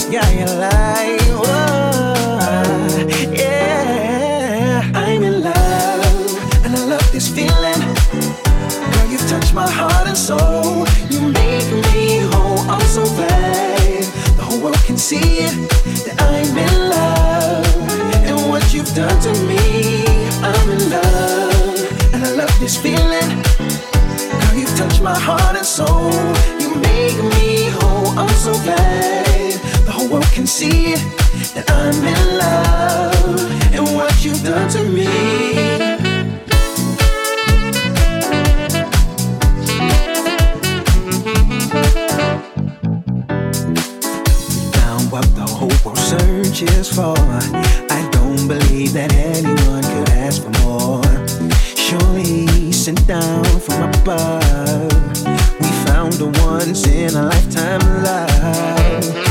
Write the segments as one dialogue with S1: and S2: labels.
S1: luckiest guy alive. Whoa, yeah, I'm in love, and I love this feeling. Girl, you touch my heart and soul. You make me whole. I'm so glad the whole world can see it that I'm in love, and what you've done to me. I'm in love, and I love this feeling. Girl, you my heart and soul. You make me whole. I'm so glad world can see that I'm in love, and what you've done to me. found what the whole world searches for. I don't believe that anyone could ask for more. Surely sent down from above. We found the once in a lifetime love.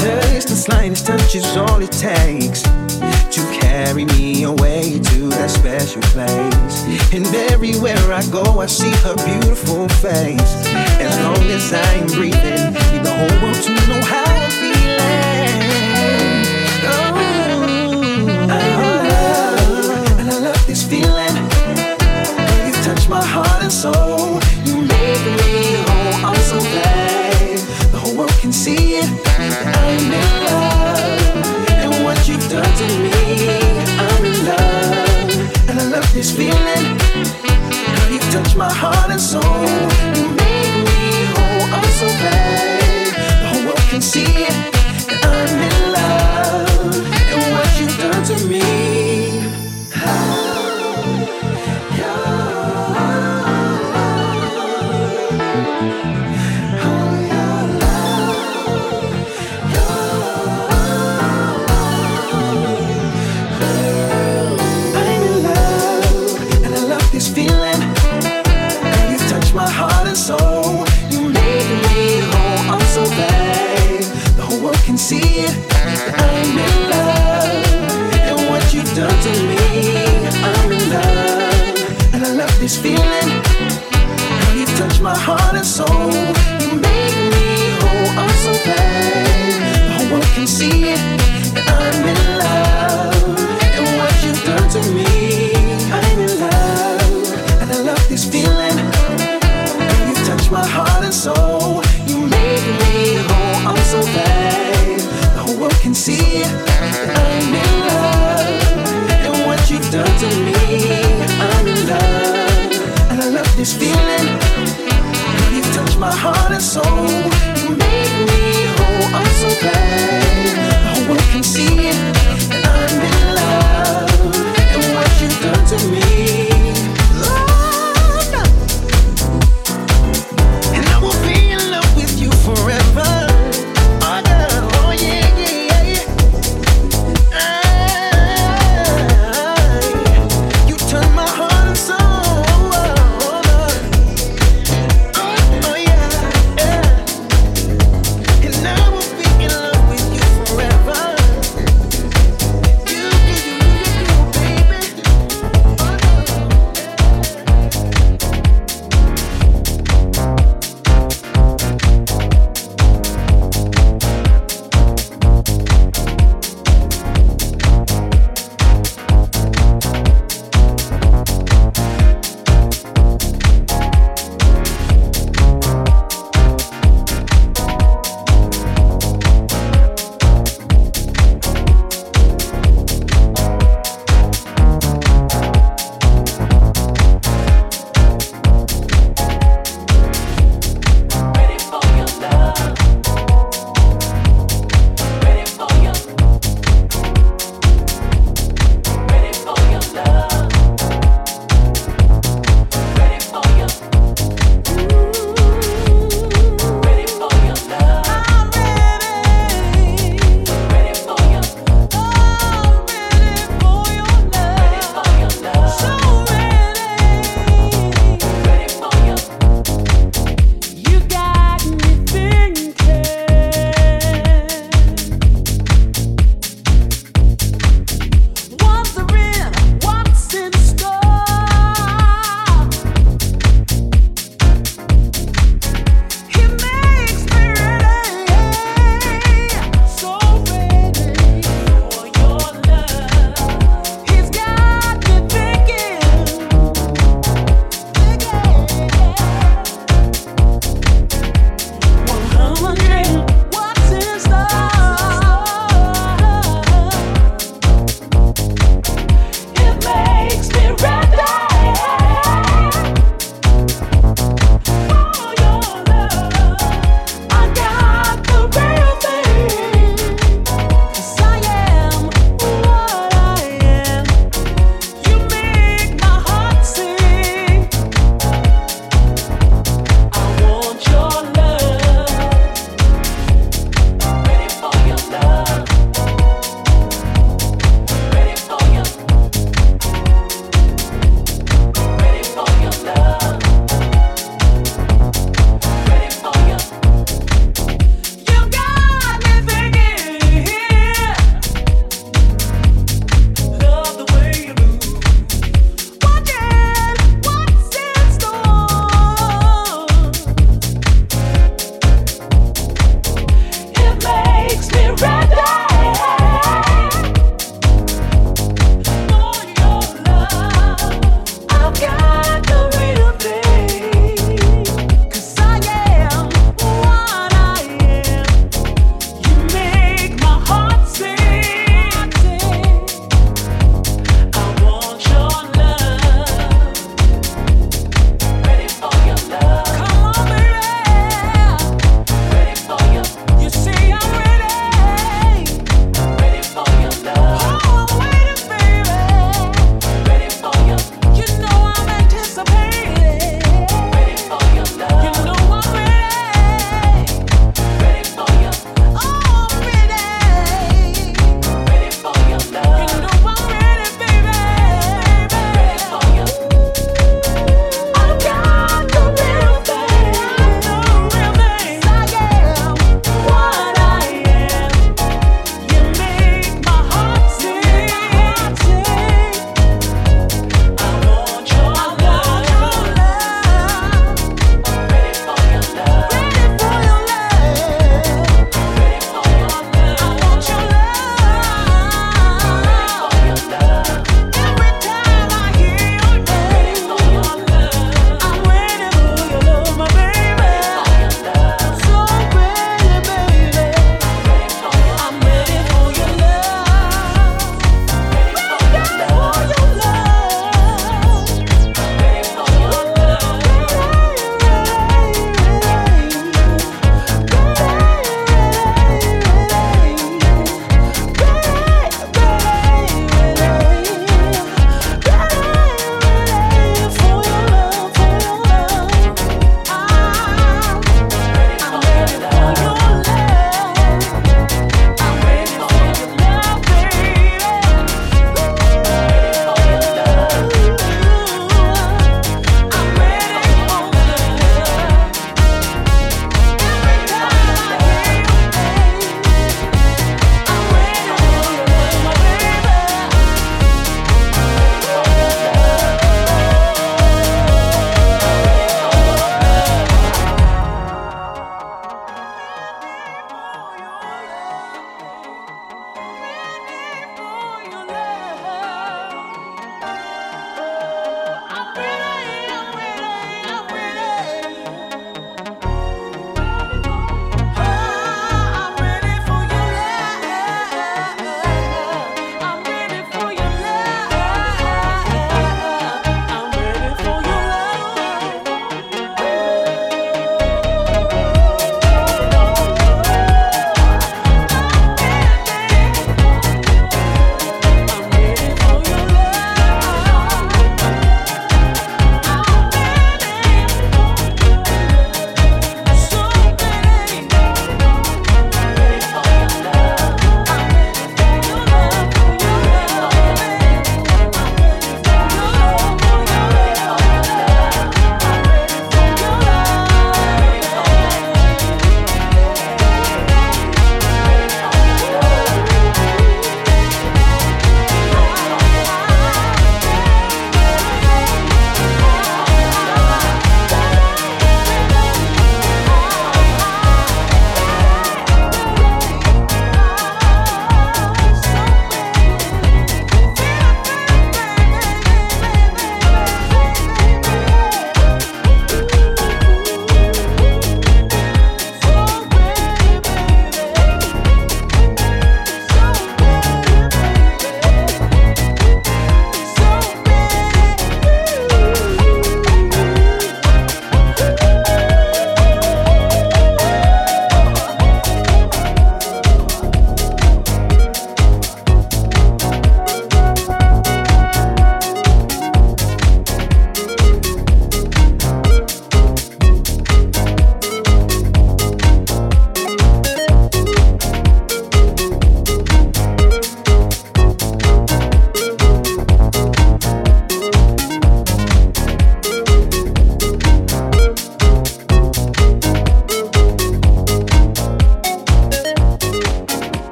S1: Just the slightest touch is all it takes to carry me away to that special place. And everywhere I go, I see her beautiful face. As long as I'm breathing, need the whole world to know how I'm feeling. Oh, I'm love, and I love this feeling. You touch my heart and soul. To me. I'm in love, and I love this feeling. You touch my heart and soul. You make me whole. I'm so glad the whole world can see it. that I'm in love, and what you've done to me. Ah, I'm